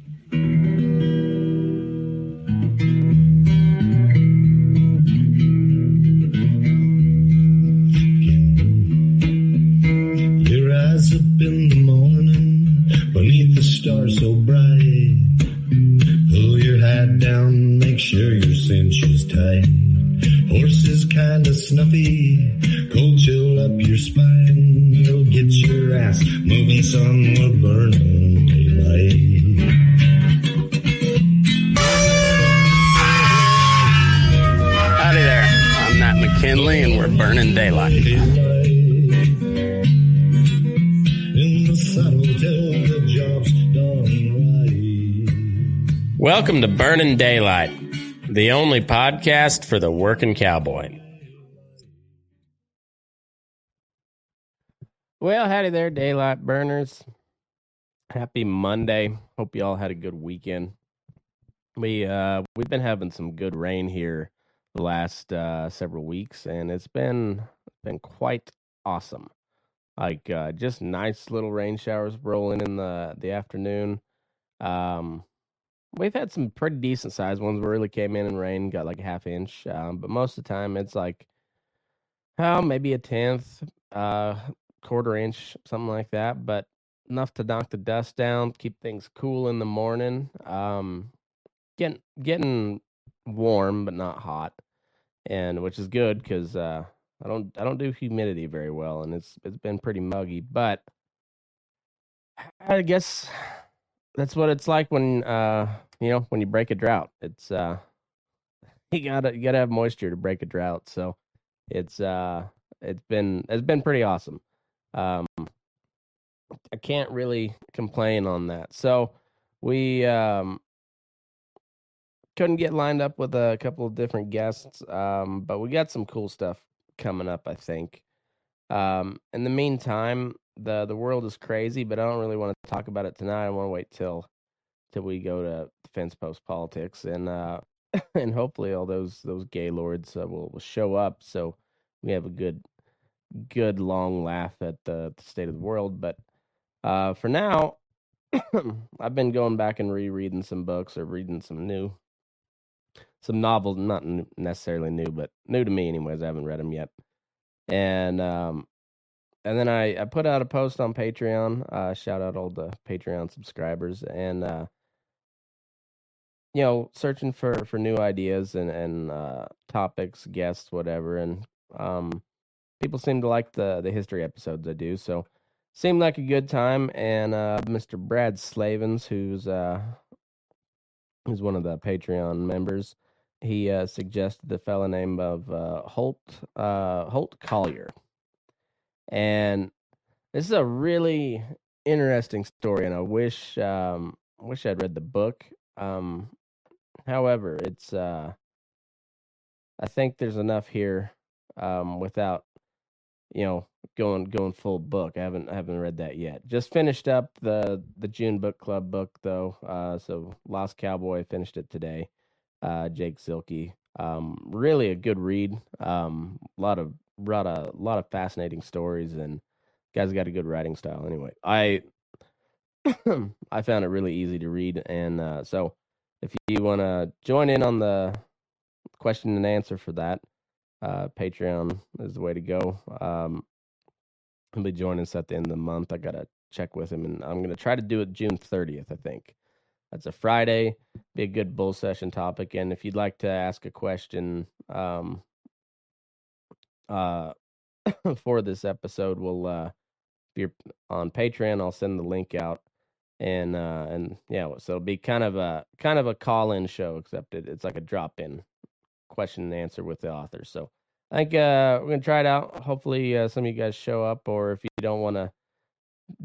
Mm-hmm. Burning Daylight, the only podcast for the working cowboy. Well, howdy there, daylight burners. Happy Monday. Hope you all had a good weekend. We uh we've been having some good rain here the last uh several weeks and it's been been quite awesome. Like uh just nice little rain showers rolling in the the afternoon. Um we've had some pretty decent sized ones where really came in and rain, got like a half inch. Um, but most of the time it's like oh maybe a tenth, uh quarter inch, something like that. But enough to knock the dust down, keep things cool in the morning. Um getting getting warm but not hot. And which is good because uh I don't I don't do humidity very well and it's it's been pretty muggy, but I guess that's what it's like when uh you know when you break a drought. It's uh you gotta you gotta have moisture to break a drought so it's uh it's been it's been pretty awesome. Um i can't really complain on that. So we um couldn't get lined up with a couple of different guests um but we got some cool stuff coming up i think. Um in the meantime the the world is crazy but i don't really want to talk about it tonight. I want to wait till till we go to fence post politics and uh and hopefully all those those gay lords uh, will, will show up so we have a good good long laugh at the, the state of the world. But uh for now i've been going back and rereading some books or reading some new some novels not necessarily new but new to me anyways. I haven't read them yet. And um and then I, I put out a post on Patreon. Uh, shout out all the Patreon subscribers, and uh, you know, searching for for new ideas and and uh, topics, guests, whatever. And um, people seem to like the the history episodes I do, so seemed like a good time. And uh, Mr. Brad Slavens, who's uh, who's one of the Patreon members, he uh, suggested the fellow name of Holt Holt Collier and this is a really interesting story and i wish um wish i'd read the book. Um however it's uh i think there's enough here um without you know going going full book. I haven't I haven't read that yet. Just finished up the the june book club book though. Uh so lost cowboy finished it today. Uh jake silky um really a good read. Um a lot of brought a lot of fascinating stories and guy's got a good writing style. Anyway i i found it really easy to read and uh, so if you want to join in on the question and answer for that uh, patreon is the way to go. Um, i'll be joining us at the end of the month. I gotta check with him and i'm gonna try to do it june 30th i think that's a friday. Be a good bull session topic and if you'd like to ask a question um, uh for this episode we'll uh if you're on patreon i'll send the link out. And uh and yeah so it'll be kind of a kind of a call-in show except it, it's like a drop-in question and answer with the author. So i think uh we're gonna try it out. Hopefully uh, some of you guys show up or if you don't want to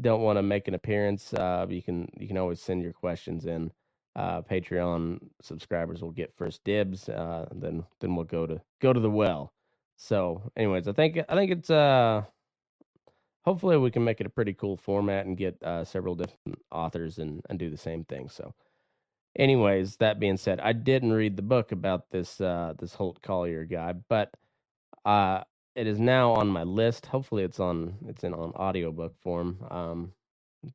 don't want to make an appearance uh you can you can always send your questions in uh patreon subscribers will get first dibs uh then then we'll go to go to the well so, anyways, I think I think it's uh hopefully we can make it a pretty cool format and get uh several different authors and and do the same thing. So, anyways, that being said, I didn't read the book about this uh this Holt Collier guy, but uh it is now on my list. Hopefully it's on it's in on audiobook form. Um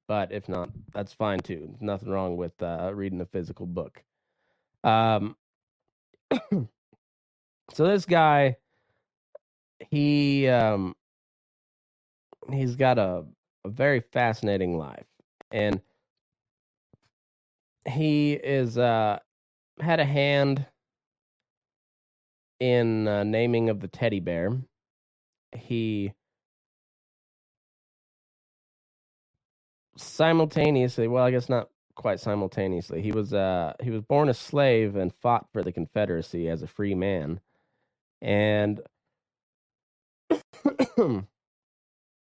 but if not, that's fine too. Nothing wrong with uh, reading a physical book. Um, so this guy, he um, he's got a, a very fascinating life, and he is uh had a hand in uh, naming of the teddy bear. He simultaneously, well, I guess not quite simultaneously. He was uh he was born a slave and fought for the Confederacy as a free man. And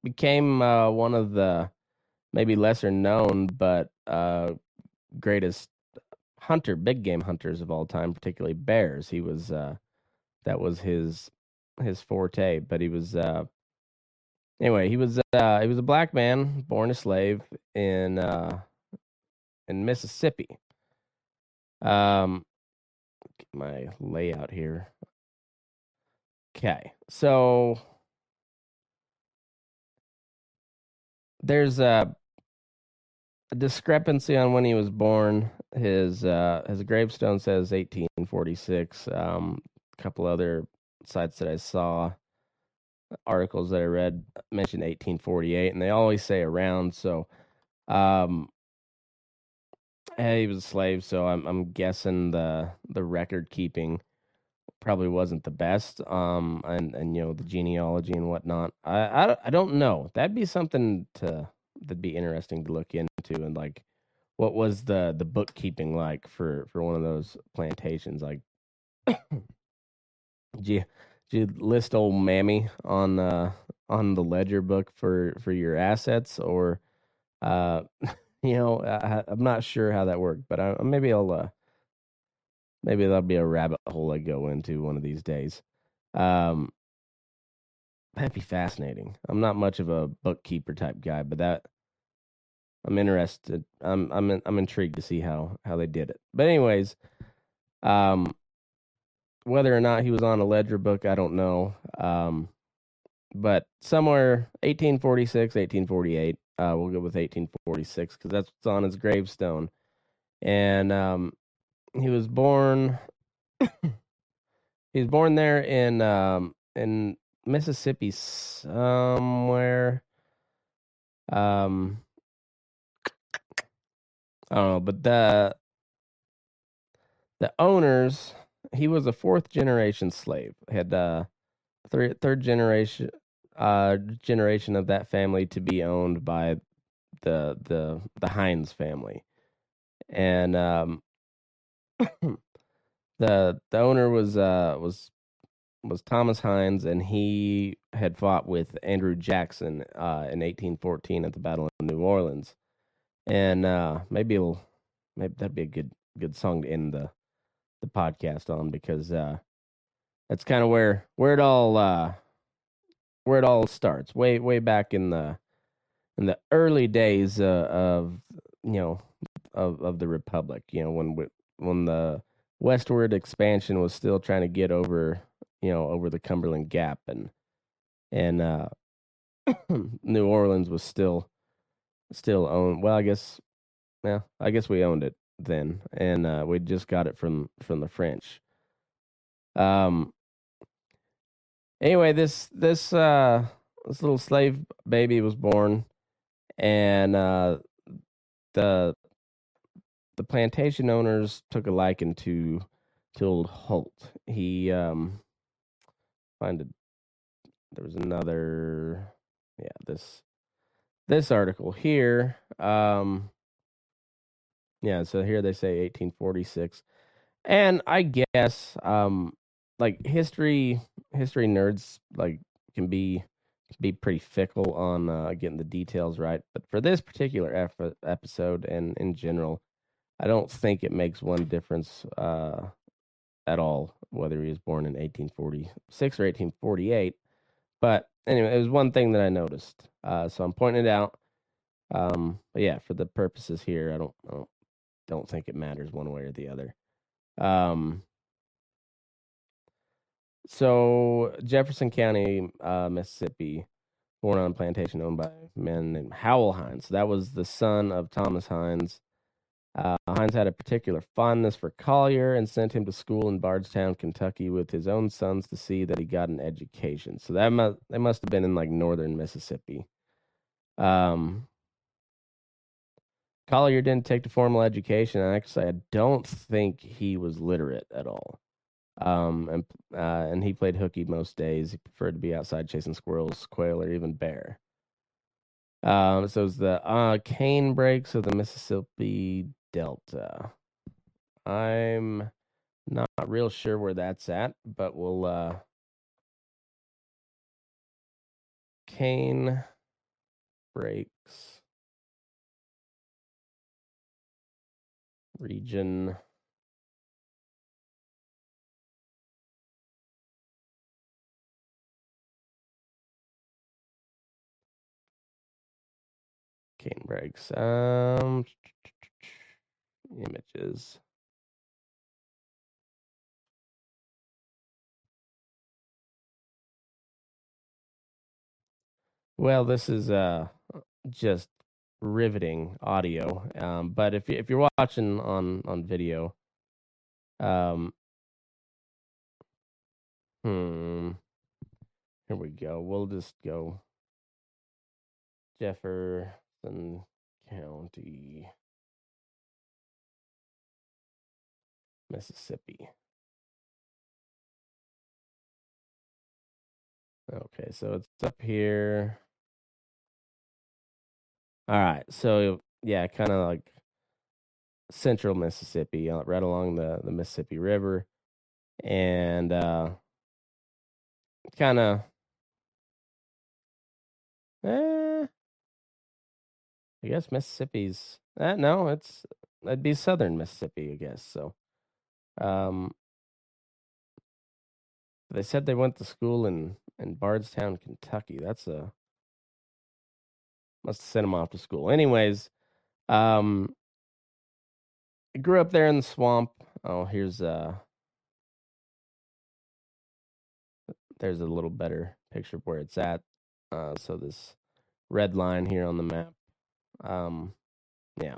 became uh, one of the maybe lesser known but uh, greatest hunter, big game hunters of all time, particularly bears. He was uh, that was his his forte, but he was uh, anyway. He was uh, he was a black man, born a slave in uh, in Mississippi. Um, my layout here. Okay, so there's a, a discrepancy on when he was born. His uh, his gravestone says 1846. Um, a couple other sites that I saw, articles that I read mentioned 1848, and they always say around. So, um, he was a slave, so I'm I'm guessing the the record keeping probably wasn't the best. Um, and and you know the genealogy and whatnot. I I, I don't know. That'd be something to that'd be interesting to look into and like what was the the bookkeeping like for for one of those plantations like did you, did you list old mammy on uh on the ledger book for for your assets or uh you know I, i'm not sure how that worked but I, maybe i'll uh maybe that'll be a rabbit hole I go into one of these days. Um, that'd be fascinating. I'm not much of a bookkeeper type guy, but that I'm interested. I'm I'm I'm intrigued to see how how they did it. But anyways, um, whether or not he was on a ledger book, I don't know. Um, but somewhere 1846, 1848. Uh, we'll go with 1846 because that's what's on his gravestone. And um, he was born he was born there in um in Mississippi somewhere um I don't know but the the owners he was a fourth generation slave had uh third third generation uh generation of that family to be owned by the the the Hines family. And um the the owner was uh was was Thomas Hines, and he had fought with Andrew Jackson uh, in 1814 at the Battle of New Orleans, and uh, maybe it'll maybe that'd be a good good song to end the the podcast on because uh, that's kind of where where it all uh, where it all starts way way back in the in the early days uh, of you know of of the republic you know when when the westward expansion was still trying to get over, you know, over the Cumberland Gap and and uh New Orleans was still still owned. Well, I guess yeah, I guess we owned it then and uh we just got it from from the French. Um anyway, this this uh this little slave baby was born and uh the the plantation owners took a liking to to old Holt. He um find a, there was another yeah, this this article here. Um yeah, so here they say 1846. And I guess um like history history nerds like can be be pretty fickle on uh, getting the details right, but for this particular ep- episode and in general, I don't think it makes one difference uh, at all whether he was born in 1846 or 1848. But anyway, it was one thing that I noticed, uh, so I'm pointing it out. Um, but yeah, for the purposes here, I don't, I don't, don't think it matters one way or the other. Um, so Jefferson County, uh, Mississippi, born on a plantation owned by a man named Howell Hines. So That was the son of Thomas Hines. Uh, Hines had a particular fondness for Collier and sent him to school in Bardstown, Kentucky, with his own sons to see that he got an education. So that must they must have been in like northern Mississippi. Um, Collier didn't take the formal education. I actually, I don't think he was literate at all. Um, and uh, and he played hooky most days. He preferred to be outside chasing squirrels, quail, or even bear. Um, so it's the uh, canebrakes of the Mississippi Delta. I'm not real sure where that's at, but we'll uh, cane breaks region. Canebrakes um images. Well this is uh just riveting audio. Um but if if you're watching on on video um hmm here we go. We'll just go jefferson county. Mississippi. Okay so it's up here all right so yeah kind of like central mississippi uh, right along the the mississippi river and uh kind of eh, i guess mississippi's eh, no it's it'd be southern mississippi i guess so um they said they went to school in in bardstown kentucky that's a must have sent him off to school anyways um I grew up there in the swamp oh here's uh there's a little better picture of where it's at. Uh, so this red line here on the map, um, yeah,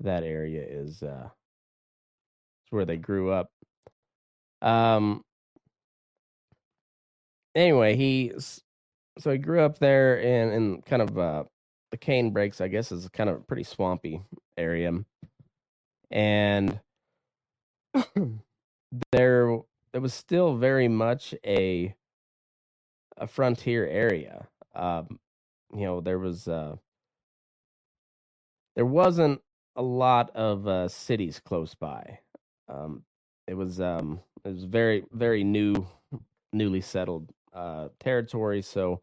that area is uh, is where they grew up. Um. Anyway, he so he grew up there in in kind of uh, the canebrakes. I guess is kind of a pretty swampy area, and there it was still very much a a frontier area. Um, you know, there was uh, there wasn't a lot of uh, cities close by. Um, it was um, it was very very new, newly settled uh, territory. So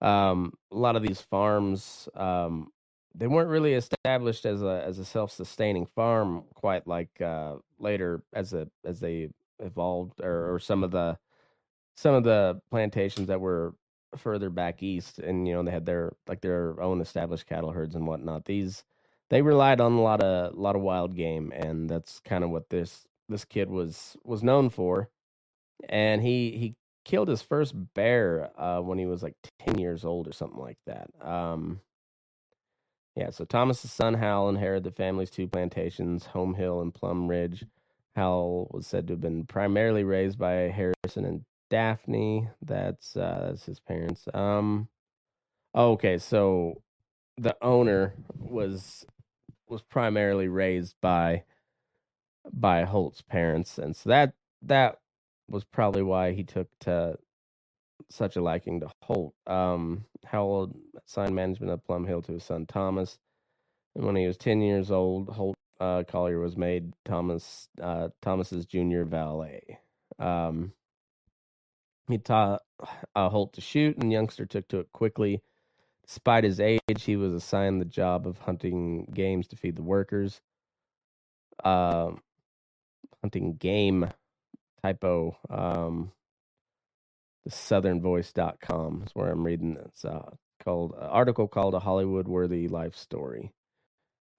um, a lot of these farms um, they weren't really established as a as a self sustaining farm quite like uh, later as a as they evolved or, or some of the some of the plantations that were further back east and you know they had their like their own established cattle herds and whatnot. These they relied on a lot of a lot of wild game and that's kind of what this this kid was was known for. And he he killed his first bear uh when he was like 10 years old or something like that um yeah so thomas's son hal inherited the family's two plantations home hill and plum ridge hal was said to have been primarily raised by harrison and Daphne. That's uh, that's his parents. Um, okay, so the owner was was primarily raised by by Holt's parents, and so that that was probably why he took to such a liking to Holt. Um, Howell assigned management of Plum Hill to his son Thomas, and when he was ten years old, Holt uh, Collier was made Thomas uh, Thomas's junior valet. Um, he taught uh, Holt to shoot, and youngster took to it quickly. Despite his age, he was assigned the job of hunting games to feed the workers. Uh, hunting game typo. Um, the southernvoice.com is where I'm reading this. Uh, called uh, article called a Hollywood worthy life story.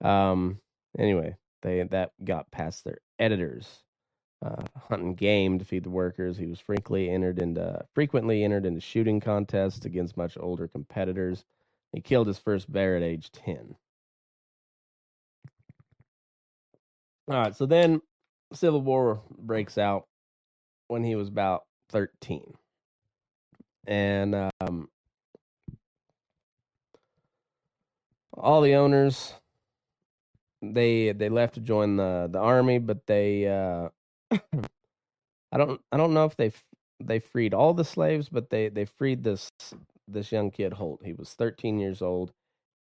Um, anyway, they that got past their editors. uh, hunting game to feed the workers. He was frequently entered into frequently entered into shooting contests against much older competitors. He killed his first bear at age ten. All right, so then Civil War breaks out when he was about thirteen, and um, all the owners they they left to join the the army, but they uh, I don't I don't know if they they freed all the slaves, but they they freed this this young kid Holt. He was 13 years old,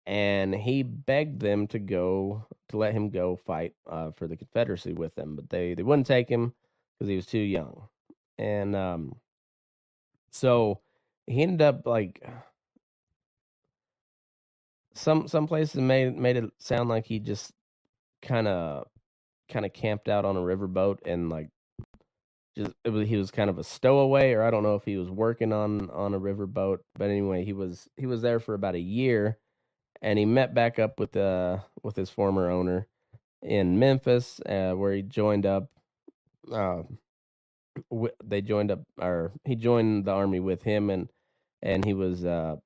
and he begged them to go to let him go fight uh, for the Confederacy with them, but they they wouldn't take him because he was too young, and um, so he ended up like some some places made made it sound like he just kind of kind of camped out on a riverboat and like just it was he was kind of a stowaway or I don't know if he was working on on a riverboat but anyway he was he was there for about a year and he met back up with uh with his former owner in Memphis uh, where he joined up uh, they joined up or he joined the army with him and and he was uh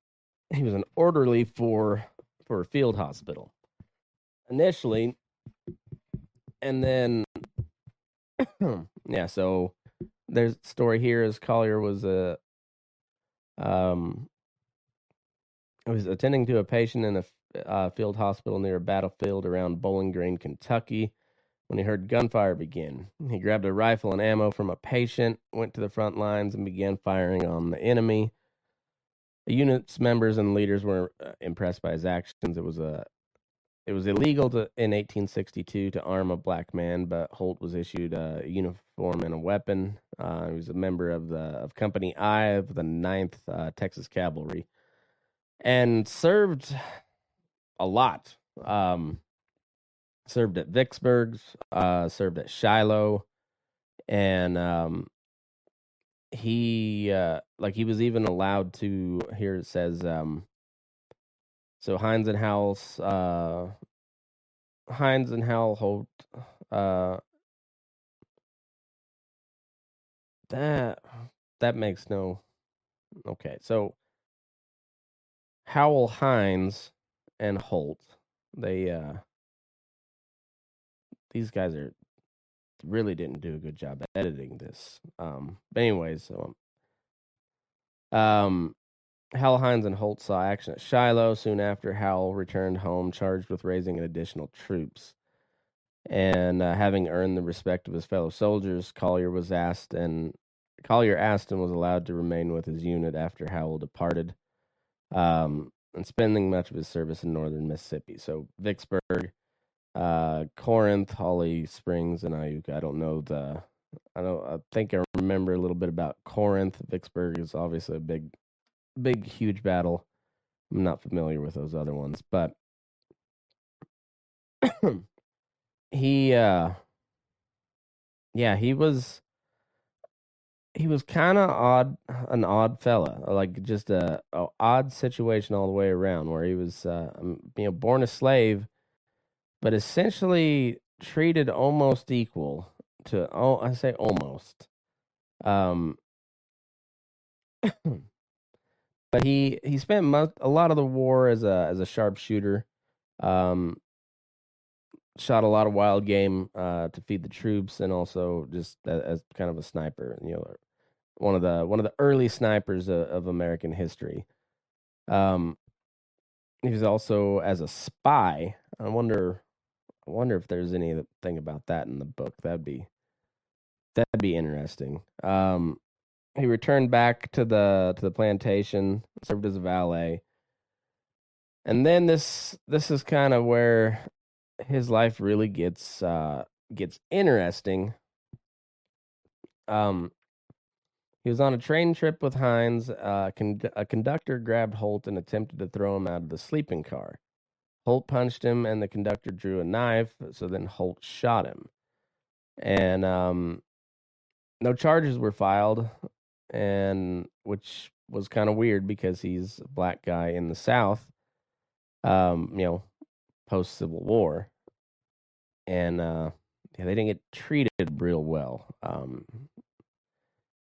he was an orderly for for a field hospital initially and then yeah, so there's story here is Collier was a um was attending to a patient in a uh, field hospital near a battlefield around Bowling Green, Kentucky, when he heard gunfire begin. He grabbed a rifle and ammo from a patient, went to the front lines, and began firing on the enemy. The unit's members and leaders were uh, impressed by his actions. It was a it was illegal to, in 1862 to arm a black man, but Holt was issued a uniform and a weapon. Uh, he was a member of the of Company I of the 9th uh, Texas Cavalry, and served a lot. Um, served at Vicksburg, uh, served at Shiloh, and um, he uh, like he was even allowed to. Here it says. Um, so Hines and Howell's uh Hines and Howell Holt uh that that makes no okay. So Howell Hines and Holt they uh these guys are really didn't do a good job editing this. Um but anyways, so um Hal Hines and Holt saw action at Shiloh. Soon after, Howell returned home, charged with raising additional troops. And uh, having earned the respect of his fellow soldiers, Collier was asked and Collier asked and was allowed to remain with his unit after Howell departed, um, and spending much of his service in northern Mississippi. So Vicksburg, uh, Corinth, Holly Springs, and Iuka. I don't know the. I don't. I think I remember a little bit about Corinth. Vicksburg is obviously a big big, huge battle. I'm not familiar with those other ones, but he, uh, yeah, he was, he was kind of odd, an odd fella, like just a, a, odd situation all the way around, where he was, uh, you know, born a slave, but essentially treated almost equal to, oh, I say almost, um. but he he spent most, a lot of the war as a as a sharpshooter. Um, shot a lot of wild game uh, to feed the troops, and also just as, as, kind of a sniper. You know, one of the one of the early snipers of, of American history. Um, he was also as a spy. I wonder, I wonder if there's anything about that in the book. That'd be that'd be interesting. Um, he returned back to the to the plantation, served as a valet. And then this this is kind of where his life really gets uh gets interesting. Um he was on a train trip with Hines. Uh, con- a conductor grabbed Holt and attempted to throw him out of the sleeping car. Holt punched him, and the conductor drew a knife. So then Holt shot him, and um, no charges were filed and which was kind of weird because he's a black guy in the South, um, you know, post Civil War, and uh, yeah, they didn't get treated real well. Um,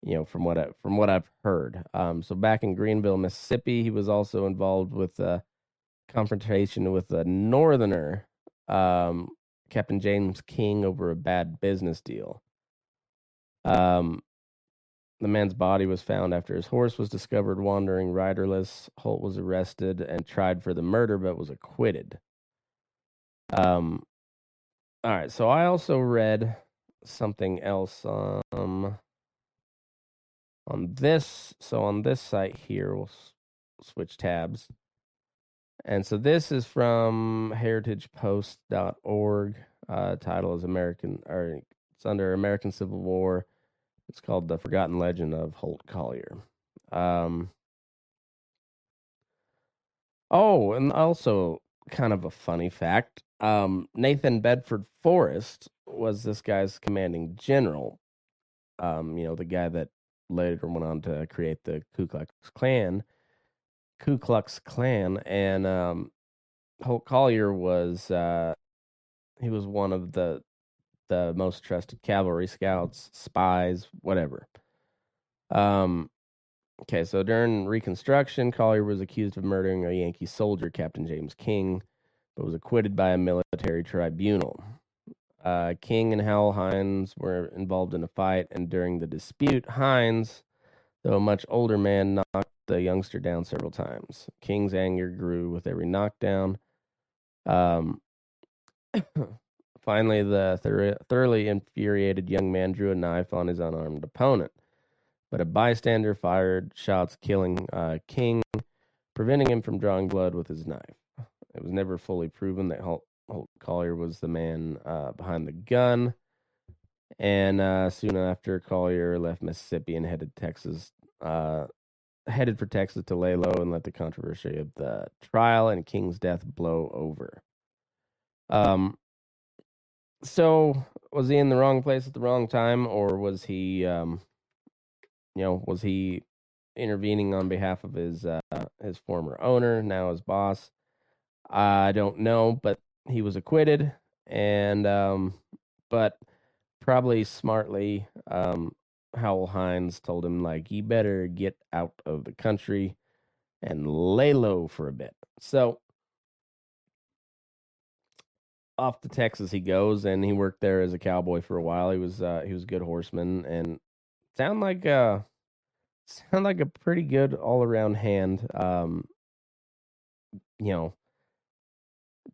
you know, from what I, from what I've heard. Um, so back in Greenville, Mississippi, he was also involved with a confrontation with a northerner, um, Captain James King, over a bad business deal. Um, the man's body was found after his horse was discovered wandering riderless. Holt was arrested and tried for the murder, but was acquitted. Um, all right, so I also read something else. Um, on this so on this site here we'll s- switch tabs and so this is from heritagepost.org uh title is american or it's under american civil war. It's called the forgotten legend of holt collier. Um oh and also kind of a funny fact um nathan bedford forrest was this guy's commanding general. Um you know the guy that later went on to create the Ku Klux Klan. Ku Klux Klan, and um, Holt Collier was uh, he was one of the the most trusted cavalry scouts, spies, whatever. Um, okay, so during Reconstruction, Collier was accused of murdering a Yankee soldier, Captain James King, but was acquitted by a military tribunal. Uh, King and Howell Hines were involved in a fight, and during the dispute, Hines, though a much older man, knocked the youngster down several times. King's anger grew with every knockdown. Um, finally, the thor- thoroughly infuriated young man drew a knife on his unarmed opponent, but a bystander fired shots, killing uh, King, preventing him from drawing blood with his knife. It was never fully proven that Holt Holt Collier was the man uh, behind the gun. And uh, soon after, Collier left Mississippi and headed Texas, uh, headed for Texas to lay low and let the controversy of the trial and King's death blow over. Um, so was he in the wrong place at the wrong time, or was he, um, you know, was he intervening on behalf of his uh, his former owner, now his boss? I don't know, but he was acquitted, and um, but probably smartly, um, Howell Hines told him like, "You better get out of the country and lay low for a bit." So off to Texas he goes, and he worked there as a cowboy for a while. He was uh, he was a good horseman, and sound like uh sound like a pretty good all around hand. Um, you know,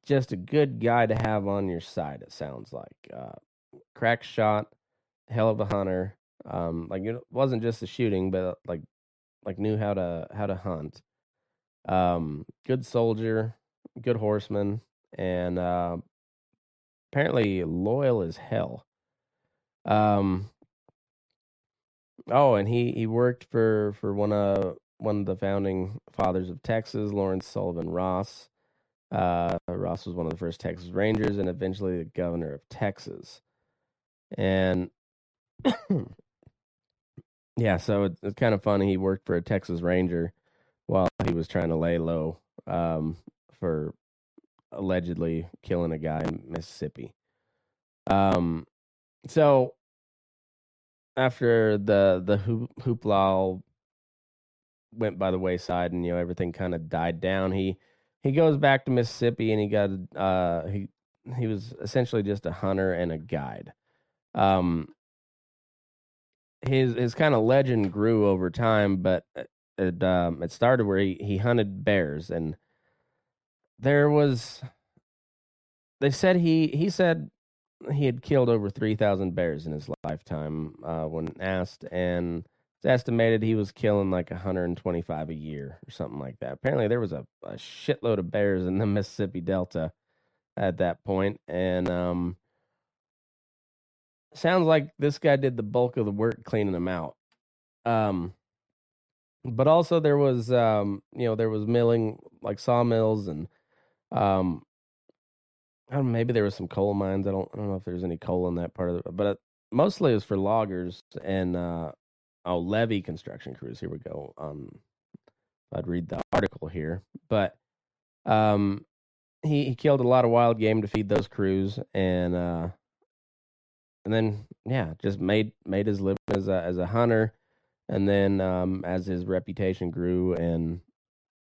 just a good guy to have on your side. It sounds like uh, crack shot, hell of a hunter. Um, like it wasn't just the shooting, but like like knew how to how to hunt. Um, good soldier, good horseman, and uh, apparently loyal as hell. Um. Oh, and he he worked for for one of one of the founding fathers of Texas, Lawrence Sullivan Ross. Uh, Ross was one of the first Texas Rangers and eventually the governor of Texas. And yeah, so it, it's kind of funny. He worked for a Texas Ranger while he was trying to lay low um, for allegedly killing a guy in Mississippi. Um, so after the the hoop, hoopla went by the wayside and you know everything kind of died down, he he goes back to Mississippi and he got uh he he was essentially just a hunter and a guide. Um his his kind of legend grew over time, but it um it started where he he hunted bears and there was they said he he said he had killed over 3000 bears in his lifetime uh when asked and it's estimated he was killing like 125 a year or something like that. Apparently, there was a, a shitload of bears in the Mississippi Delta at that point, and um, sounds like this guy did the bulk of the work cleaning them out. Um, but also there was um, you know, there was milling like sawmills and um, I don't know, maybe there was some coal mines. I don't I don't know if there's any coal in that part of it, but it, mostly it was for loggers and uh, oh levee construction crews. Here we go. Um, I'd read the article here, but um, he he killed a lot of wild game to feed those crews, and uh, and then yeah, just made made his living as a as a hunter, and then um, as his reputation grew, and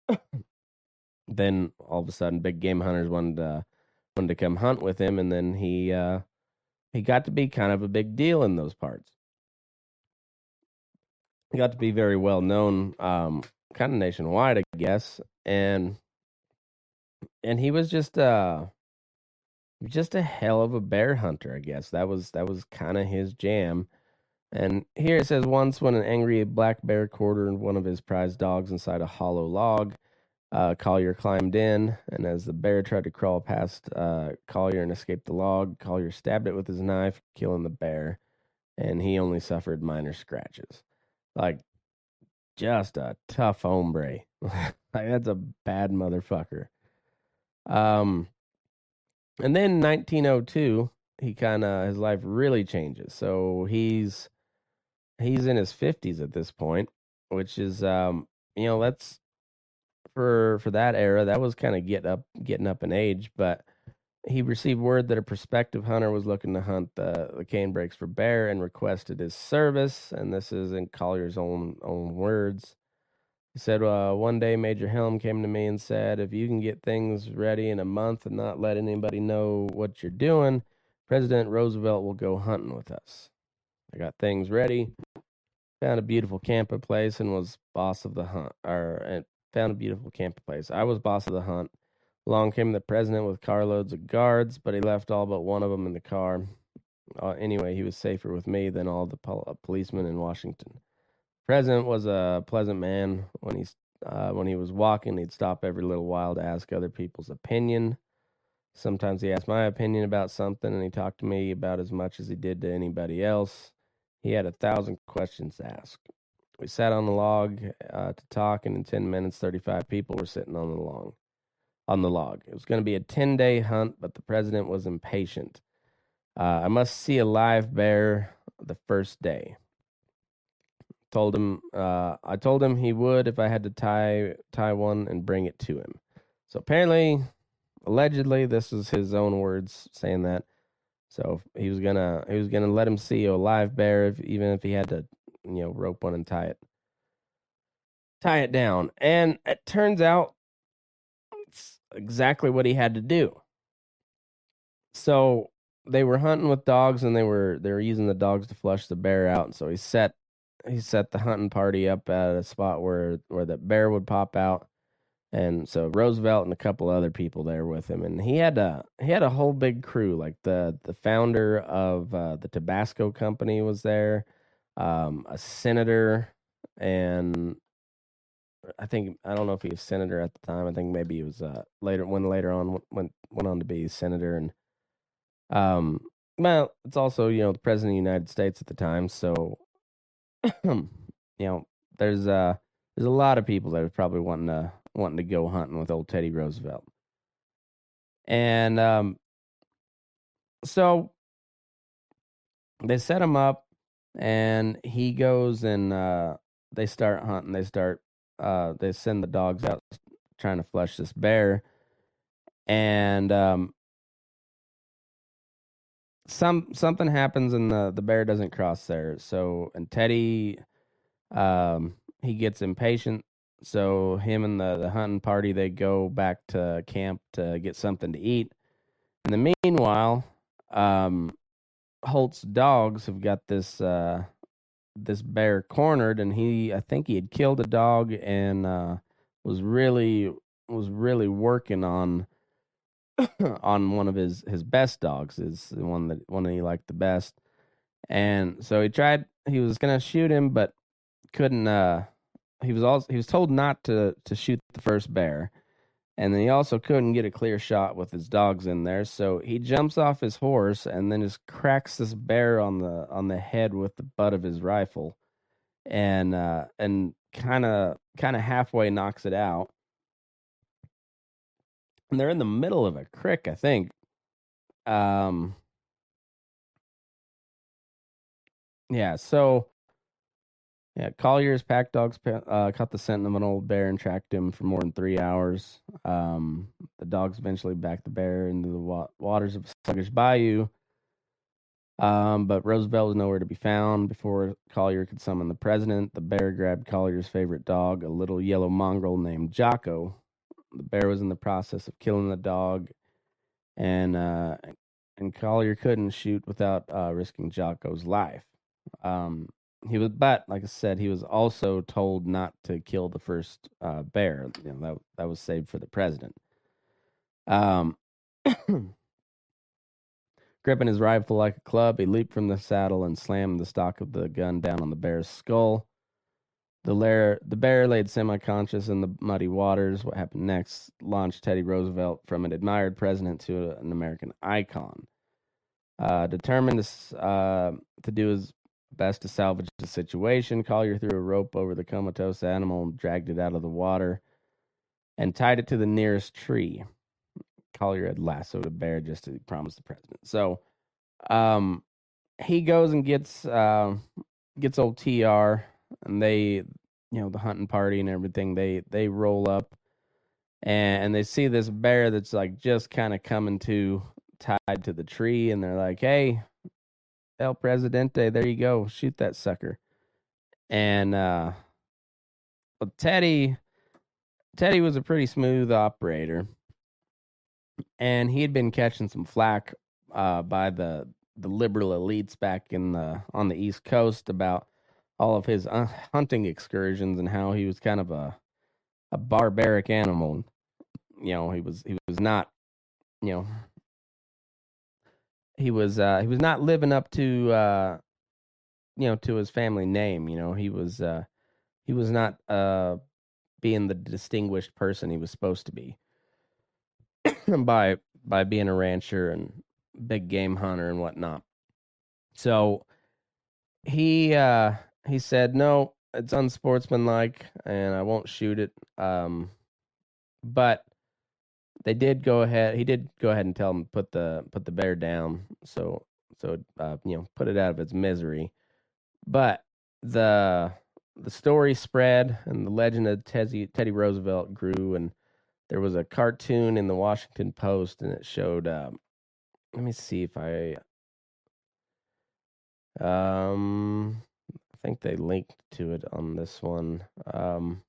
then all of a sudden, big game hunters wanted to wanted to come hunt with him, and then he uh, he got to be kind of a big deal in those parts. He got to be very well known, um, kind of nationwide, I guess, and and he was just uh just a hell of a bear hunter, I guess. That was that was kind of his jam. And here it says once when an angry black bear quartered one of his prized dogs inside a hollow log, uh, Collier climbed in, and as the bear tried to crawl past uh, Collier and escape the log, Collier stabbed it with his knife, killing the bear, and he only suffered minor scratches. Like, just a tough hombre. like, that's a bad motherfucker. Um, and then 1902, he kind of his life really changes. So he's he's in his 50s at this point, which is um, you know, that's for for that era, that was kind of get up getting up in age, but he received word that a prospective hunter was looking to hunt the, the canebrakes for bear and requested his service. And this is in Collier's own own words. He said, uh, One day, Major Helm came to me and said, If you can get things ready in a month and not let anybody know what you're doing, President Roosevelt will go hunting with us. I got things ready, found a beautiful camping place, and was boss of the hunt. Or found a beautiful camping place. I was boss of the hunt. Along came the president with carloads of guards, but he left all but one of them in the car. Uh, anyway, he was safer with me than all the pol- policemen in Washington. President was a pleasant man. When he uh, when he was walking, he'd stop every little while to ask other people's opinion. Sometimes he asked my opinion about something, and he talked to me about as much as he did to anybody else. He had a thousand questions to ask. We sat on the log uh, to talk, and in ten minutes, thirty-five people were sitting on the log. On the log, it was going to be a ten-day hunt, but the president was impatient. Uh, I must see a live bear the first day told him uh, I told him he would if I had to tie tie one and bring it to him. So apparently, allegedly, this is his own words saying that. So he was gonna he was gonna let him see a live bear, if, even if he had to, you know, rope one and tie it tie it down. And it turns out it's exactly what he had to do. So they were hunting with dogs and they were they were using the dogs to flush the bear out. And so he set he set the hunting party up at a spot where where the bear would pop out and so Roosevelt and a couple other people there with him, and he had a he had a whole big crew. Like the the founder of uh, the Tabasco company was there, um, a senator, and I think I don't know if he was senator at the time. I think maybe he was uh, later when later on went went on to be senator, and um, well, it's also you know the president of the United States at the time, so you know, there's uh there's a lot of people that are probably wanting to wanting to go hunting with old Teddy Roosevelt. And um so they set him up and he goes and uh they start hunting, they start uh they send the dogs out trying to flush this bear. And um some something happens and the the bear doesn't cross there. So and Teddy, um, he gets impatient. So him and the the hunting party they go back to camp to get something to eat. In the meanwhile, um, Holt's dogs have got this uh this bear cornered, and he I think he had killed a dog and uh, was really was really working on on one of his his best dogs is the one that one that he liked the best. And so he tried he was gonna shoot him but couldn't uh he was also he was told not to to shoot the first bear. And then he also couldn't get a clear shot with his dogs in there so he jumps off his horse and then just cracks this bear on the on the head with the butt of his rifle. And uh and kind of kind of halfway knocks it out and they're in the middle of a creek, I think. Um, yeah, so yeah, Collier's pack dogs uh, caught the scent of an old bear and tracked him for more than three hours. Um, the dogs eventually backed the bear into the wa- waters of Sluggish Bayou. Um, but Roosevelt was nowhere to be found. Before Collier could summon the president, the bear grabbed Collier's favorite dog, a little yellow mongrel named Jocko. The bear was in the process of killing the dog, and uh, and Collier couldn't shoot without uh, risking Jocko's life. Um, he was, but like I said, he was also told not to kill the first uh, bear. You know, that that was saved for the president. Um, gripping his rifle like a club, he leaped from the saddle and slammed the stock of the gun down on the bear's skull. The, lair, the bear laid semi-conscious in the muddy waters. What happened next launched Teddy Roosevelt from an admired president to an American icon. Uh, determined to, uh, to do his best to salvage the situation, Collier threw a rope over the comatose animal and dragged it out of the water and tied it to the nearest tree. Collier had lassoed a bear just to promise the president. So um, he goes and gets uh, gets old TR and they you know the hunting party and everything they they roll up and, and they see this bear that's like just kind of coming to tied to the tree and they're like hey el presidente there you go shoot that sucker. And uh well, teddy teddy was a pretty smooth operator and he had been catching some flack uh by the the liberal elites back in the on the east coast about all of his uh, hunting excursions and how he was kind of a a barbaric animal. You know, he was he was not, you know, he was uh he was not living up to uh you know to his family name, you know. He was uh he was not uh being the distinguished person he was supposed to be by by being a rancher and big game hunter and whatnot. So he uh he said, "No, it's unsportsmanlike, and I won't shoot it." Um, but they did go ahead. He did go ahead and tell him put the put the bear down, so so uh, you know put it out of its misery. But the the story spread, and the legend of Teddy Teddy Roosevelt grew, and there was a cartoon in the Washington Post, and it showed. Um, let me see if I. Um, think they linked to it on this one. Um,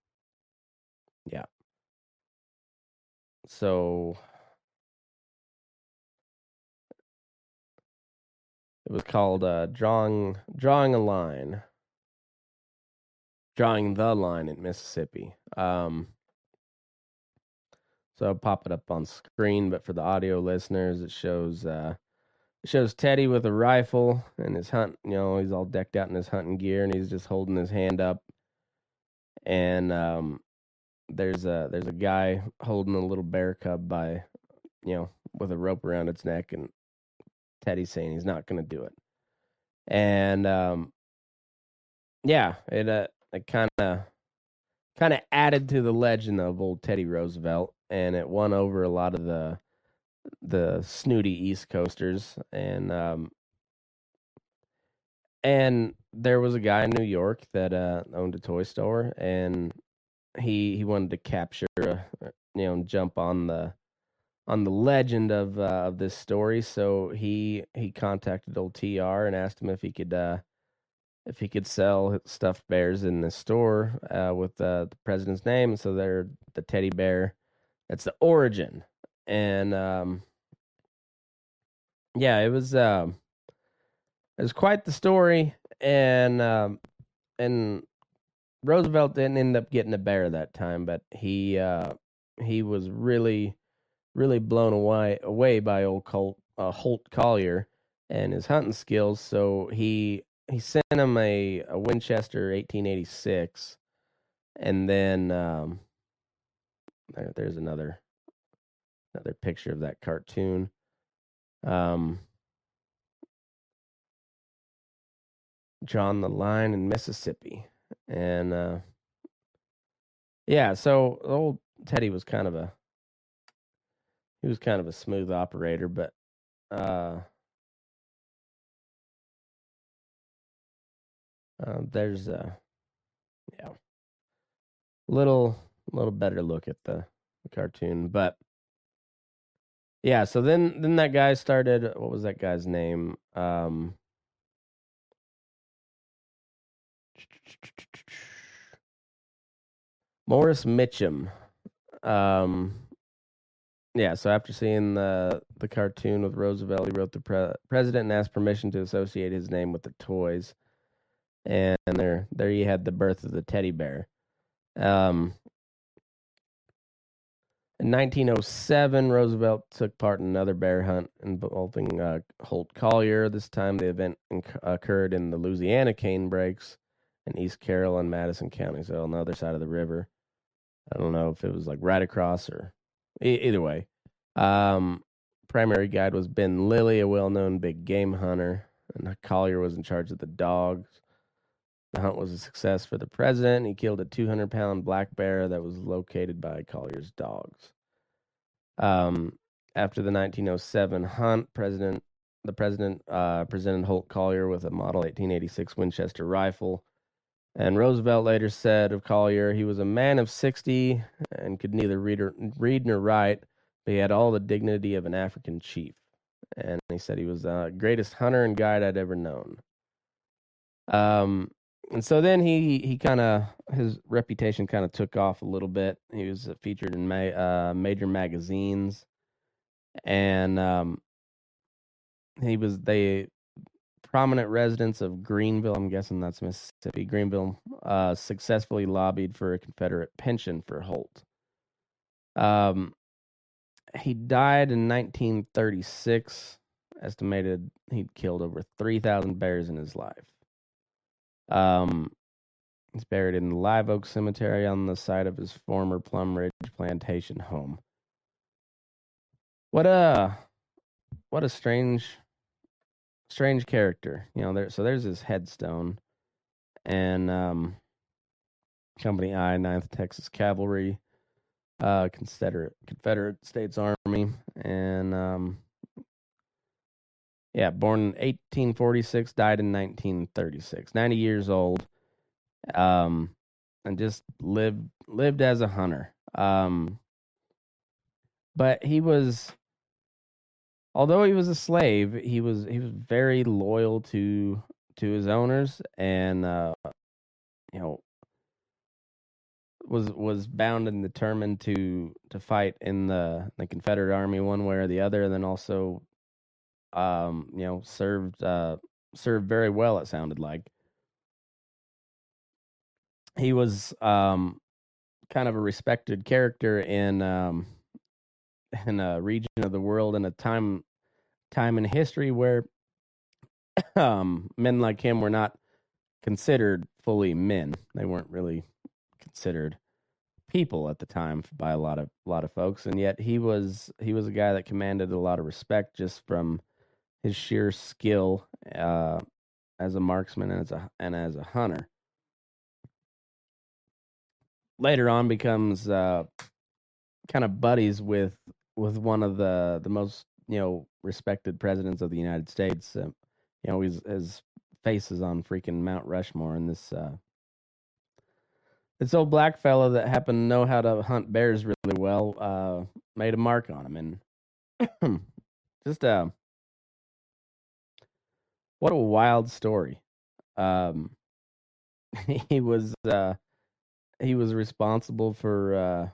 yeah. So it was called uh, drawing drawing a line, drawing the line in Mississippi. Um, so I'll pop it up on screen, but for the audio listeners, it shows uh, shows Teddy with a rifle and his hunt. You know, he's all decked out in his hunting gear, and he's just holding his hand up. And um, there's a there's a guy holding a little bear cub by, you know, with a rope around its neck, and Teddy's saying he's not going to do it. And um, yeah, it uh, it kind of kind of added to the legend of old Teddy Roosevelt, and it won over a lot of the the snooty East Coasters, and um, and there was a guy in New York that uh, owned a toy store, and he he wanted to capture, uh, you know, jump on the on the legend of uh, of this story. So he he contacted old TR and asked him if he could uh, if he could sell stuffed bears in the store uh, with uh, the president's name. So they're the teddy bear. That's the origin and um, yeah, it was um, it was quite the story, and um, and Roosevelt didn't end up getting a bear that time, but he uh, he was really really blown away away by old Colt, uh, Holt Collier and his hunting skills. So he he sent him a, a Winchester 1886, and then um, there, there's another Another picture of that cartoon. Um, drawn the line in Mississippi, and uh, yeah, so old Teddy was kind of a he was kind of a smooth operator, but uh, uh, there's a yeah little little better look at the, the cartoon, but yeah, so then then that guy started. What was that guy's name? Um, Morris Mitchum. Um, yeah, so after seeing the the cartoon with Roosevelt, he wrote the pre- president and asked permission to associate his name with the toys. And there there you had the birth of the teddy bear. Um, in 1907, Roosevelt took part in another bear hunt involving uh, Holt Collier. This time, the event inc- occurred in the Louisiana canebrakes in East Carroll and Madison counties, so on the other side of the river. I don't know if it was like right across or e- either way. Um, primary guide was Ben Lilly, a well-known big game hunter, and Collier was in charge of the dogs. The hunt was a success for the president. He killed a 200 pound black bear that was located by Collier's dogs. Um, after the 1907 hunt, President the president uh, presented Holt Collier with a Model 1886 Winchester rifle. And Roosevelt later said of Collier, he was a man of 60 and could neither read, or, read nor write, but he had all the dignity of an African chief. And he said he was the greatest hunter and guide I'd ever known. Um, and so then he he kind of his reputation kind of took off a little bit. He was featured in ma- uh, major magazines, and um, he was the prominent residents of Greenville. I'm guessing that's Mississippi. Greenville uh, successfully lobbied for a Confederate pension for Holt. Um, he died in 1936. Estimated he'd killed over 3,000 bears in his life. Um, he's buried in the Live Oak Cemetery on the site of his former Plum Ridge plantation home. What a what a strange strange character. You know, there so there's his headstone and um Company I, 9th Texas Cavalry, uh Confederate Confederate States Army and um yeah, born in 1846, died in 1936. 90 years old. Um and just lived lived as a hunter. Um but he was although he was a slave, he was he was very loyal to to his owners and uh you know was was bound and determined to to fight in the the Confederate army one way or the other and then also um you know served uh served very well it sounded like. He was um kind of a respected character in um in a region of the world in a time time in history where um men like him were not considered fully men. They weren't really considered people at the time by a lot of a lot of folks and yet he was he was a guy that commanded a lot of respect just from his sheer skill uh as a marksman and as a and as a hunter later on becomes uh kind of buddies with with one of the the most you know respected presidents of the United States. Uh, you know, his his face is on freaking Mount Rushmore, and this uh, this old black fellow that happened to know how to hunt bears really well uh, made a mark on him, and just uh, what a wild story. Um, he was uh, he was responsible for uh,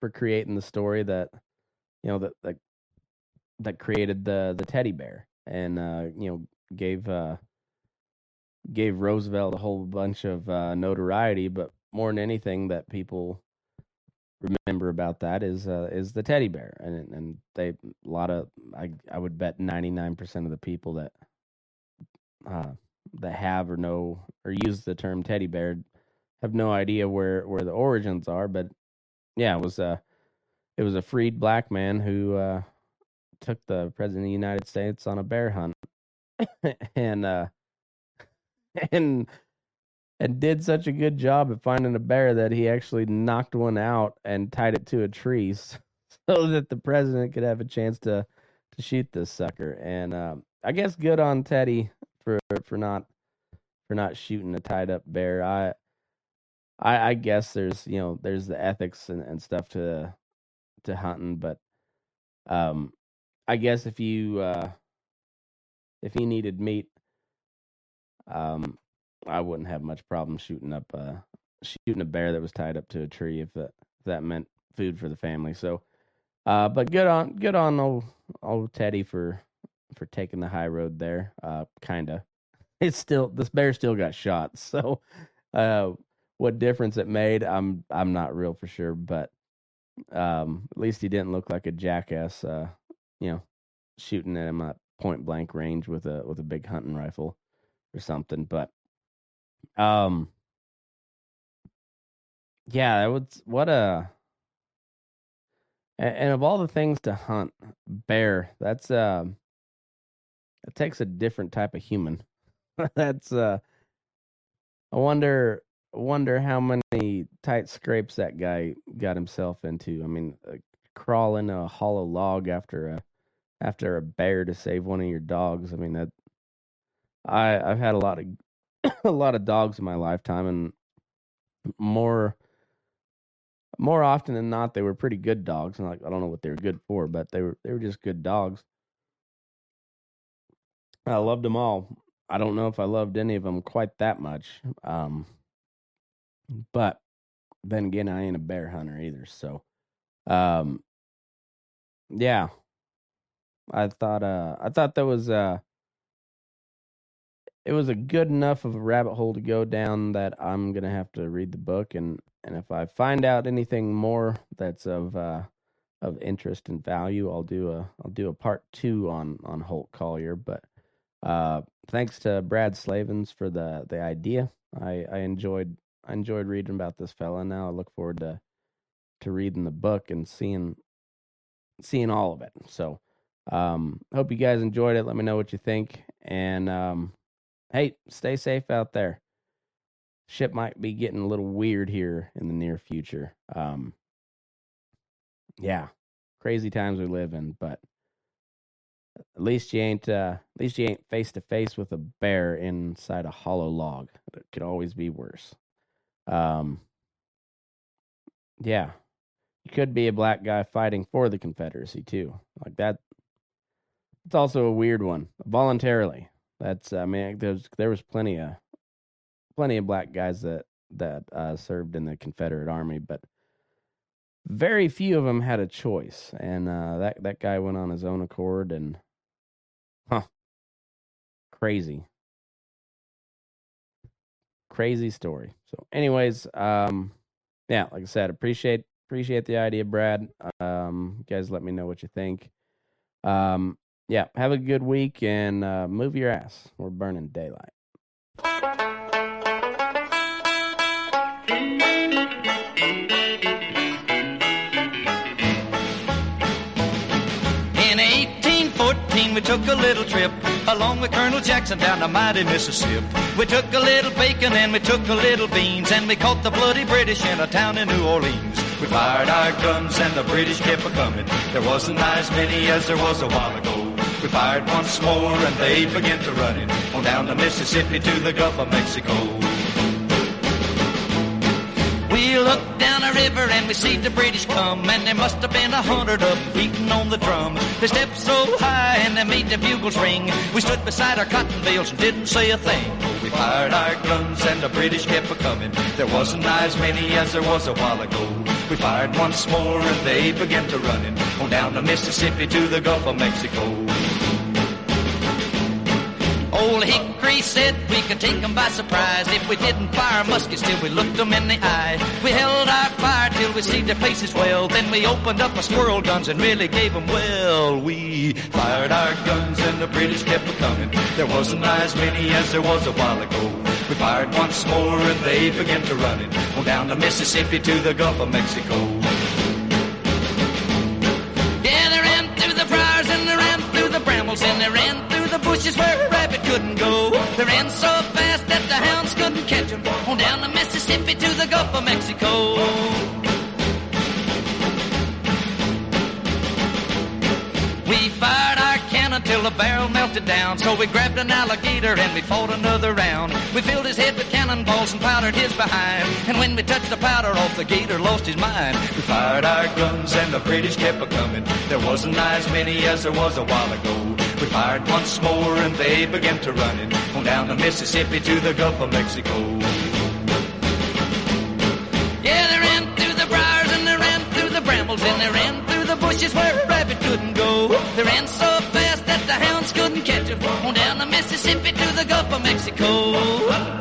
for creating the story that you know that that that created the the teddy bear and uh, you know gave uh, gave Roosevelt a whole bunch of uh, notoriety, but more than anything that people remember about that is uh, is the teddy bear, and and they a lot of I I would bet ninety nine percent of the people that uh, that have or know or use the term teddy bear have no idea where where the origins are, but yeah, it was a it was a freed black man who uh, took the president of the United States on a bear hunt, and uh, and and did such a good job at finding a bear that he actually knocked one out and tied it to a tree so that the president could have a chance to to shoot this sucker. And um, I guess good on Teddy for for not for not shooting a tied up bear. I I, I guess there's you know there's the ethics and, and stuff to to hunting, but Um, I guess if you uh, if you needed meat, um, I wouldn't have much problem shooting up uh, shooting a bear that was tied up to a tree if that if that meant food for the family. So, uh, but good on good on old old Teddy for for taking the high road there. Uh, kinda. It's still this bear still got shot. So, uh, what difference it made, I'm I'm not real for sure, but um, at least he didn't look like a jackass. Uh, you know, shooting at him at point blank range with a with a big hunting rifle or something. But um, yeah, it was what a and of all the things to hunt, bear. That's um, it takes a different type of human. that's uh, I wonder wonder how many tight scrapes that guy got himself into. I mean, uh, crawl in a hollow log after a after a bear to save one of your dogs. I mean that I I've had a lot of a lot of dogs in my lifetime and more more often than not they were pretty good dogs and like I don't know what they were good for, but they were they were just good dogs. I loved them all. I don't know if I loved any of them quite that much. Um but then again, I ain't a bear hunter either. So, um, yeah, I thought, uh, I thought that was, uh, it was a good enough of a rabbit hole to go down that I'm gonna have to read the book and and if I find out anything more that's of uh, of interest and value, I'll do a I'll do a part two on on Holt Collier. But uh, thanks to Brad Slavens for the the idea. I I enjoyed I enjoyed reading about this fella. Now I look forward to to reading the book and seeing seeing all of it. So um hope you guys enjoyed it. Let me know what you think. And um hey, stay safe out there. Ship might be getting a little weird here in the near future. Um yeah, crazy times we live in, but at least you ain't uh at least you ain't face to face with a bear inside a hollow log. It could always be worse. Um, yeah, you could be a black guy fighting for the Confederacy too, like that. It's also a weird one, voluntarily. That's I mean, there's there was plenty of plenty of black guys that that uh, served in the Confederate Army, but very few of them had a choice, and uh, that that guy went on his own accord, and huh, crazy crazy story. So, anyways, um, yeah, like I said, appreciate appreciate the idea, Brad. Um, guys, let me know what you think. Um, yeah, have a good week and uh, move your ass. We're burning daylight. 1814, we took a little trip along with Colonel Jackson down the mighty Mississippi. We took a little bacon and we took a little beans and we caught the bloody British in a town in New Orleans. We fired our guns and the British kept a coming. There wasn't as many as there was a while ago. We fired once more and they began to running on down the Mississippi to the Gulf of Mexico. We looked down a river and we see the British come, and there must have been a hundred of them beating on the drum. They stepped so high and they made the bugles ring. We stood beside our cotton bales and didn't say a thing. We fired our guns and the British kept a coming. There wasn't as many as there was a while ago. We fired once more and they began to running on down the Mississippi to the Gulf of Mexico. Old Hickory said we could take 'em by surprise if we didn't fire muskets till we looked 'em in the eye. We held our fire till we see their faces well. Then we opened up our squirrel guns and really gave 'em well. We fired our guns and the British kept a coming. There wasn't as many as there was a while ago. We fired once more and they began to run it on down the Mississippi to the Gulf of Mexico. Yeah, they ran through the briars and they ran through the brambles and they ran through the bushes where couldn't go. They ran so fast that the hounds couldn't catch them. On down the Mississippi to the Gulf of Mexico. We fired our cannon until the barrel melted down. So we grabbed an alligator and we fought another round. We filled his head with cannonballs and powdered his behind. And when we touched the powder off, the gator lost his mind. We fired our guns and the British kept a coming. There wasn't as many as there was a while ago. We fired once more and they began to running on down the Mississippi to the Gulf of Mexico. Yeah, they ran through the briars and they ran through the brambles and they ran through the bushes where a rabbit couldn't go. They ran so fast that the hounds couldn't catch them on down the Mississippi to the Gulf of Mexico.